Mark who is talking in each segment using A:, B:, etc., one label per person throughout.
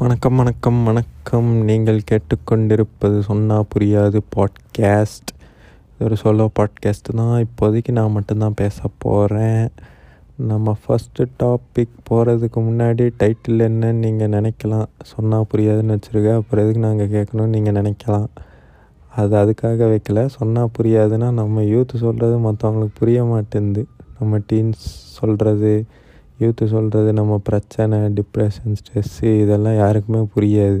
A: வணக்கம் வணக்கம் வணக்கம். நீங்கள் கேட்டுக்கொண்டிருப்பது சொன்னால் புரியாது பாட்காஸ்ட் இது ஒரு சோலோ பாட்காஸ்ட் தான். இப்போதைக்கு நான் மட்டும்தான் பேச போகிறேன் நம்ம ஃபஸ்ட்டு டாபிக் போகிறதுக்கு முன்னாடி டைட்டில் என்னன்னு நீங்கள் நினைக்கலாம். சொன்னால் புரியாதுன்னு வச்சுருக்கேன் அப்புறம் எதுக்கு நாங்கள் கேட்கணும்னு நீங்கள் நினைக்கலாம். அது அதுக்காக வைக்கல. சொன்னால் புரியாதுன்னா நம்ம யூத் சொல்கிறது மற்றவங்களுக்கு புரிய மாட்டேங்குது நம்ம டீன்ஸ் சொல்கிறது யூத்து சொல்கிறது நம்ம பிரச்சனை டிப்ரெஷன் ஸ்ட்ரெஸ்ஸு இதெல்லாம் யாருக்குமே புரியாது.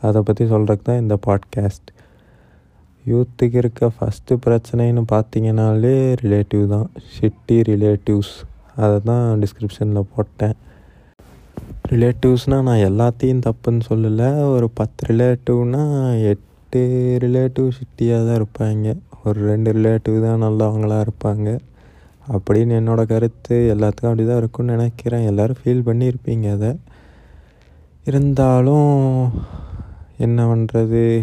A: அதை பற்றி சொல்கிறதுக்கு தான் இந்த பாட்காஸ்ட் யூத்துக்கு இருக்க ஃபஸ்ட்டு பிரச்சனைன்னு பார்த்தீங்கனாலே ரிலேட்டிவ் தான். ஷிட்டி ரிலேட்டிவ்ஸ் அதை தான் டிஸ்கிரிப்ஷனில் போட்டேன். ரிலேட்டிவ்ஸ்னால் நான் எல்லாத்தையும் தப்புன்னு சொல்லலை. ஒரு பத்து ரிலேட்டிவ்னால் எட்டு ரிலேட்டிவ் ஷிட்டியாக தான் இருப்பாங்க. ஒரு ரெண்டு ரிலேட்டிவ் தான் நல்லவங்களாக இருப்பாங்க. அப்படின்னு என்னோடய கருத்து. எல்லாத்துக்கும் அப்படி தான் இருக்கும்னு நினைக்கிறேன். எல்லோரும் ஃபீல் பண்ணியிருப்பீங்க அதை. இருந்தாலும் என்ன பண்ணுறது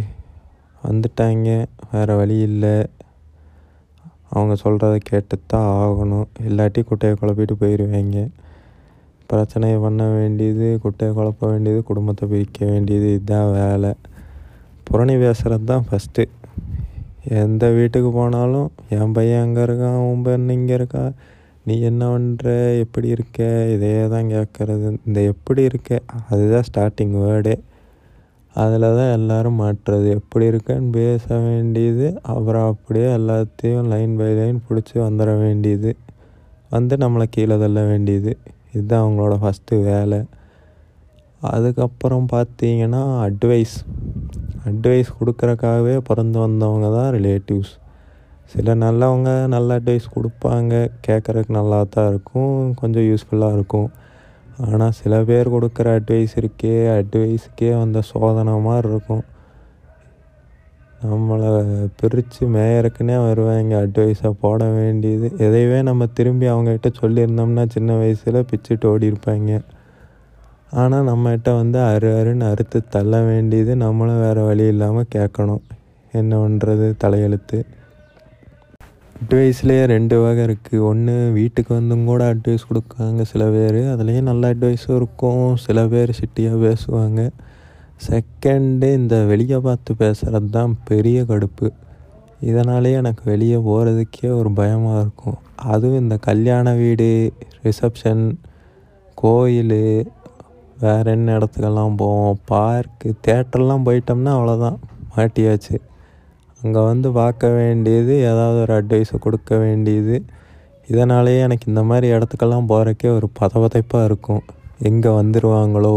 A: வந்துட்டாங்க. வேறு வழி இல்லை. அவங்க சொல்கிறத கேட்டு தான் ஆகணும். இல்லாட்டி குட்டையை குழப்பிட்டு போயிடுவாங்க பிரச்சனையை பண்ண வேண்டியது குட்டையை குழப்ப வேண்டியது குடும்பத்தை பிரிக்க வேண்டியது இதுதான் வேலை. புறணி பேசுகிறது தான் ஃபஸ்ட்டு எந்த வீட்டுக்கு போனாலும் என் பையன் அங்கே இருக்கான் உன் பெண் இங்கே இருக்கா நீ என்ன பண்ணுற எப்படி இருக்க இதே தான் கேட்குறது இந்த எப்படி இருக்க அதுதான் ஸ்டார்டிங் வேர்டே அதில் தான் எல்லோரும் மாட்டுறது எப்படி இருக்கன்னு பேச வேண்டியது அப்புறம் அப்படியே எல்லாத்தையும் லைன் பை லைன் பிடிச்சி வந்துட வேண்டியது. வந்து நம்மளை கீழே தள்ள வேண்டியது. இதுதான் அவங்களோட ஃபஸ்ட்டு வேலை. அதுக்கப்புறம் பார்த்தீங்கன்னா அட்வைஸ் அட்வைஸ் கொடுக்குறக்காகவே பிறந்து வந்தவங்க தான் ரிலேட்டிவ்ஸ் சில நல்லவங்க நல்ல அட்வைஸ் கொடுப்பாங்க. கேட்குறதுக்கு நல்லா தான் இருக்கும். கொஞ்சம் யூஸ்ஃபுல்லாக இருக்கும். ஆனால் சில பேர் கொடுக்குற அட்வைஸ் இருக்கே அட்வைஸுக்கே வந்த சோதனை மாதிரி இருக்கும். நம்மளை பிரித்து மேயறக்குன்னே வருவாங்க. அட்வைஸை போட வேண்டியது. எதையவே நம்ம திரும்பி அவங்ககிட்ட சொல்லியிருந்தோம்னா சின்ன வயசில் பிச்சுட்டு ஓடி இருப்பாங்க ஆனால் நம்மகிட்ட வந்து அரு அருன்னு அறுத்து தள்ள வேண்டியது நம்மளும் வேறு வழி இல்லாமல் கேட்கணும். என்ன பண்ணுறது தலையெழுத்து. அட்வைஸ்லேயே ரெண்டு வகை இருக்குது ஒன்று வீட்டுக்கு வந்தும் கூட அட்வைஸ் கொடுக்காங்க சில பேர். அதுலேயும் நல்ல அட்வைஸும் இருக்கும். சில பேர் சிட்டியாக பேசுவாங்க. செகண்டு இந்த வெளியே பார்த்து பேசுகிறது தான் பெரிய கடுப்பு. இதனாலேயே எனக்கு வெளியே போகிறதுக்கே ஒரு பயமாக இருக்கும். அதுவும் இந்த கல்யாண வீடு ரிசப்ஷன் கோயில் வேறு என்ன இடத்துக்கெல்லாம் போவோம்? பார்க்கு தேட்டர்லாம் போயிட்டோம்னா அவ்வளோதான் மாட்டியாச்சு. அங்கே வந்து பார்க்க வேண்டியது ஏதாவது ஒரு அட்வைஸை கொடுக்க வேண்டியது. இதனாலேயே எனக்கு இந்த மாதிரி இடத்துக்கெல்லாம் போகிறக்கே ஒரு பதபதைப்பாக இருக்கும். எங்கே வந்துடுவாங்களோ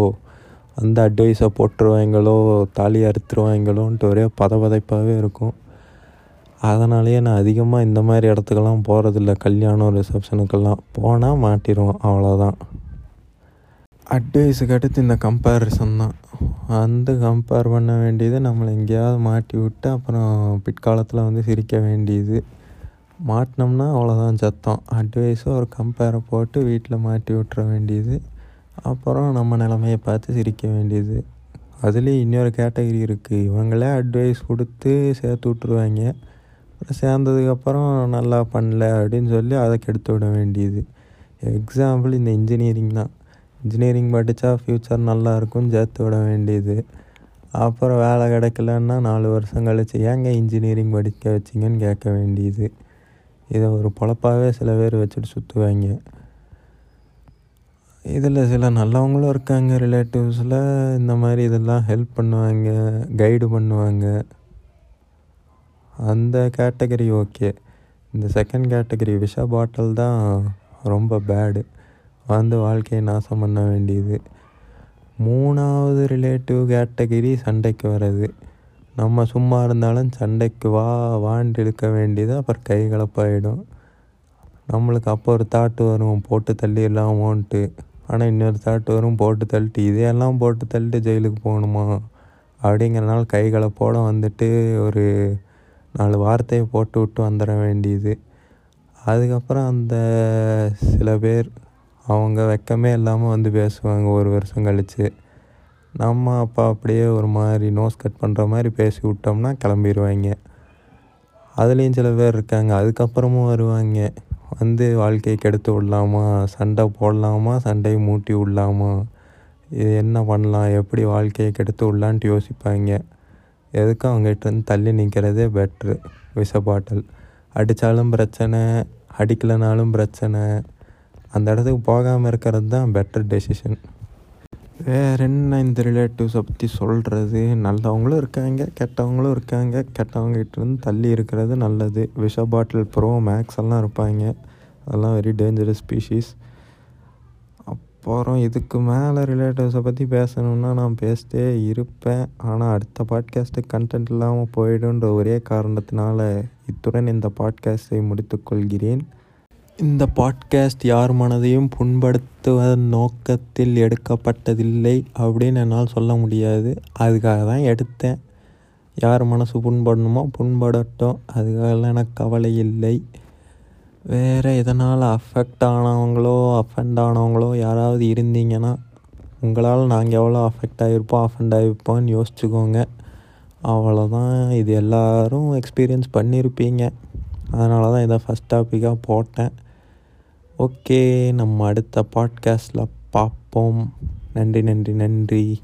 A: அந்த அட்வைஸை போட்டுருவாங்களோ? தாலி அறுத்துருவாங்களோன்ட்டு ஒரே பதபதைப்பாகவே இருக்கும். அதனாலேயே நான் அதிகமாக இந்த மாதிரி இடத்துக்கெல்லாம் போகிறதில்ல கல்யாணம் ரிசப்ஷனுக்கெல்லாம் போனால் மாட்டிடுவோம் அவ்வளோதான் அட்வைஸுக்கு அடுத்து இந்த கம்பேரிசன் தான். வந்து கம்பேர் பண்ண வேண்டியது நம்மளை எங்கேயாவது மாட்டி விட்டு அப்புறம் பிற்காலத்தில் வந்து சிரிக்க வேண்டியது. மாட்டினோம்னா அவ்வளோதான் சத்தம். அட்வைஸை ஒரு கம்பேரை போட்டு வீட்டில் மாட்டி விட்டுற வேண்டியது. அப்புறம் நம்ம நிலமையை பார்த்து சிரிக்க வேண்டியது. அதுலேயும் இன்னொரு கேட்டகரி இருக்குது இவங்களே அட்வைஸ் கொடுத்து சேர்த்து விட்ருவாங்க அப்புறம் சேர்ந்ததுக்கப்புறம் நல்லா பண்ணல அப்படின்னு சொல்லி அதை கெடுத்து விட வேண்டியது. எக்ஸாம்பிள் இந்த இன்ஜினியரிங் தான். இன்ஜினியரிங் படித்தா ஃப்யூச்சர் நல்லா இருக்கும்னு சேர்த்து விட வேண்டியது. அப்புறம் வேலை கிடைக்கலன்னா நாலு வருஷம் கழித்து ஏங்க இன்ஜினியரிங் படிக்க வச்சிங்கன்னு கேட்க வேண்டியது. இதை ஒரு பொழப்பாகவே சில பேர் வச்சுட்டு சுற்றுவாங்க இதில் சில நல்லவங்களும் இருக்காங்க ரிலேட்டிவ்ஸில் இந்த மாதிரி இதெல்லாம் ஹெல்ப் பண்ணுவாங்க கைடு பண்ணுவாங்க. அந்த கேட்டகரி ஓகே இந்த செகண்ட் கேட்டகரி விஷ பாட்டில் தான் ரொம்ப பேடு வந்து வாழ்க்கையை நாசம் பண்ண வேண்டியது. மூணாவது ரிலேட்டிவ் கேட்டகரி சண்டைக்கு வர்றது. நம்ம சும்மா இருந்தாலும் சண்டைக்கு வா வாண்டு இழுக்க வேண்டியது அப்புறம் கை கலப்பாயிடும். நம்மளுக்கு அப்போ ஒரு தாட்டு வரும் போட்டு தள்ளிடலாமோன்ட்டு ஆனால் இன்னொரு தாட்டு வரும் போட்டு தள்ளிட்டு இதையெல்லாம் போட்டு தள்ளிட்டு ஜெயிலுக்கு போகணுமா? அப்படிங்கிறனால கை கலப்போடு வந்துட்டு ஒரு நாலு வார்த்தையை போட்டு விட்டு வந்துட வேண்டியது. அதுக்கப்புறம் அந்த சில பேர் அவங்க வெக்கமே இல்லாமல் வந்து பேசுவாங்க. ஒரு வருஷம் கழித்து நம்ம அப்பா அப்படியே ஒரு மாதிரி நோஸ் கட் பண்ணுற மாதிரி பேசி விட்டோம்னா கிளம்பிடுவாங்க அதுலேயும் சில பேர் இருக்காங்க. அதுக்கப்புறமும் வருவாங்க. வந்து வாழ்க்கையை கெடுத்து விடலாமா? சண்டை போடலாமா? சண்டையை மூட்டி விடலாமா? இது என்ன பண்ணலாம்? எப்படி வாழ்க்கையை கெடுத்து விடலான்ட்டு யோசிப்பாங்க. எதுக்கு அவங்ககிட்டருந்து தள்ளி நிற்கிறதே பெட்ரு விஷ பாட்டில். அடித்தாலும் பிரச்சனை அடிக்கலைனாலும் பிரச்சனை. அந்த இடத்துக்கு போகாமல் இருக்கிறது தான் பெட்டர் டெசிஷன் வேறு என்ன இந்த ரிலேட்டிவ்ஸை பற்றி சொல்கிறது நல்லவங்களும் இருக்காங்க கெட்டவங்களும் இருக்காங்க. கெட்டவங்ககிட்டருந்து தள்ளி இருக்கிறது நல்லது. விஷ பாட்டில் ப்ரோ மேக்ஸ் எல்லாம் இருப்பாங்க. அதெல்லாம் வெரி டேஞ்சரஸ் ஸ்பீஷீஸ் அப்புறம் இதுக்கு மேலே ரிலேட்டிவ்ஸை பற்றி பேசணுன்னா நான் பேசிட்டே இருப்பேன். ஆனால் அடுத்த பாட்காஸ்ட்டு கண்டென்ட் இல்லாமல் போயிடுன்ற ஒரே காரணத்தினால இத்துடன் இந்த பாட்காஸ்ட்டை முடித்துக்கொள்கிறேன் இந்த பாட்காஸ்ட் யார் மனதையும் புண்படுத்துவதன் நோக்கத்தில் எடுக்கப்பட்டதில்லை அப்படின்னு என்னால் சொல்ல முடியாது. அதுக்காக தான் எடுத்தேன். யார் மனசு புண்படணுமோ புண்படட்டும். அதுக்காகலாம் எனக்கு கவலை இல்லை. வேறு எதனால் அஃபெக்ட் ஆனவங்களோ அஃபெண்ட் ஆனவங்களோ யாராவது இருந்தீங்கன்னா உங்களால் நாங்கள் எவ்வளோ அஃபெக்ட் ஆகிருப்போம் அஃபெண்ட் ஆகிருப்போம்னு யோசிச்சுக்கோங்க. அவ்வளோதான். இது எல்லோரும் எக்ஸ்பீரியன்ஸ் பண்ணியிருப்பீங்க. அதனால தான் இதை ஃபஸ்ட் டாப்பிக்காக போட்டேன். ஓகே நம்ம அடுத்த பாட்காஸ்டில் பார்ப்போம். நன்றி நன்றி நன்றி.